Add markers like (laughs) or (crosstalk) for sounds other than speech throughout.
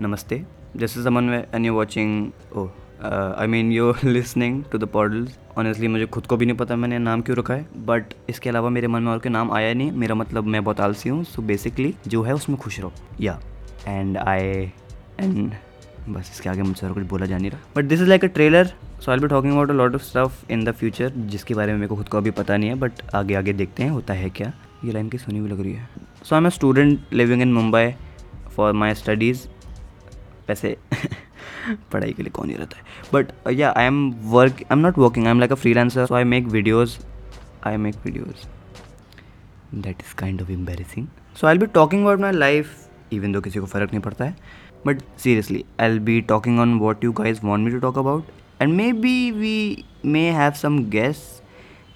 This is Amanvay and you're watching. Oh, uh, I mean you're (laughs) listening to the Portals. Honestly मुझे खुद को भी नहीं पता मैंने नाम क्यों रखा है बट इसके अलावा मेरे मन में और कोई नाम आया नहीं मेरा मतलब मैं बहुत आलसी हूँ सो बेसिकली जो है उसमें खुश रहो या एंड आई एंड बस इसके आगे मुझसे और कुछ बोला जा नहीं रहा but this is like a trailer so I be talking about a lot of stuff in the future जिसके बारे में मेरे को खुद को अभी पता नहीं है बट आगे आगे देखते हैं होता है क्या ये लाइन की सुनी हुई लग रही है so I am a student living in Mumbai for my studies वैसे (laughs) पढ़ाई के लिए कौन ही रहता है। But yeah I am work I am not working I am like a freelancer so I make videos I make videos that is kind of embarrassing so I'll be talking about my life even though किसी को फ़र्क नहीं पड़ता है। But seriously I'll be talking on what you guys want me to talk about and maybe we may have some guest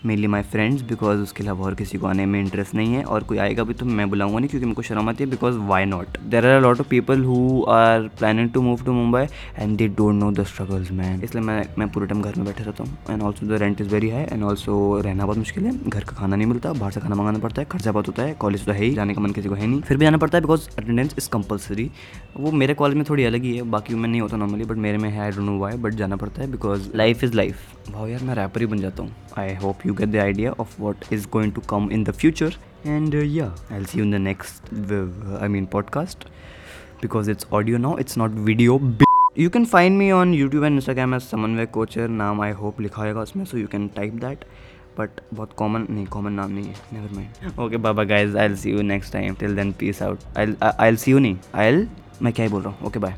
mainly my friends because उसके अलावा और किसी को आने में इंटरेस्ट नहीं है और कोई आएगा भी तो मैं बुलाऊँगा नहीं क्योंकि मेरे को शर्म आती है because why not there are lot of people who are planning to move to Mumbai and they don't know the struggles man इसलिए मैं मैं पूरे टाइम घर में बैठे रहता हूँ and also the rent is very high and also रहना बहुत मुश्किल है। घर का खाना नहीं मिलता, बाहर से खाना मंगाना पड़ता है, खर्चा बहुत होता है कॉलेज तो है ही, जाने का मन किसी को है नहीं। फिर भी जाना पड़ता है बिकॉज़ अटेंडेंस इज़ कंपलसरी वो मेरे कॉलेज में थोड़ी अलग ही है, बाकी में नहीं होता नॉर्मली बट मेरे में है I don't know why but जाना पड़ता है बिकॉज़ लाइफ इज़ लाइफ भाव यार, मैं रैपर ही बन जाता हूँ। I hope you get the idea of what is going to come in the future and uh, yeah i'll see you in the next uh, i mean podcast because it's audio now it's not video you can find me on youtube and instagram as samanvay coacher नाम I hope लिखा होगा उसमें so you can type that but बहुत common नहीं common नाम नहीं है never mind okay Baba guys I see you next time till then peace out I I see you नहीं आई मैं क्या ही बोल रहा हूँ ओके बाय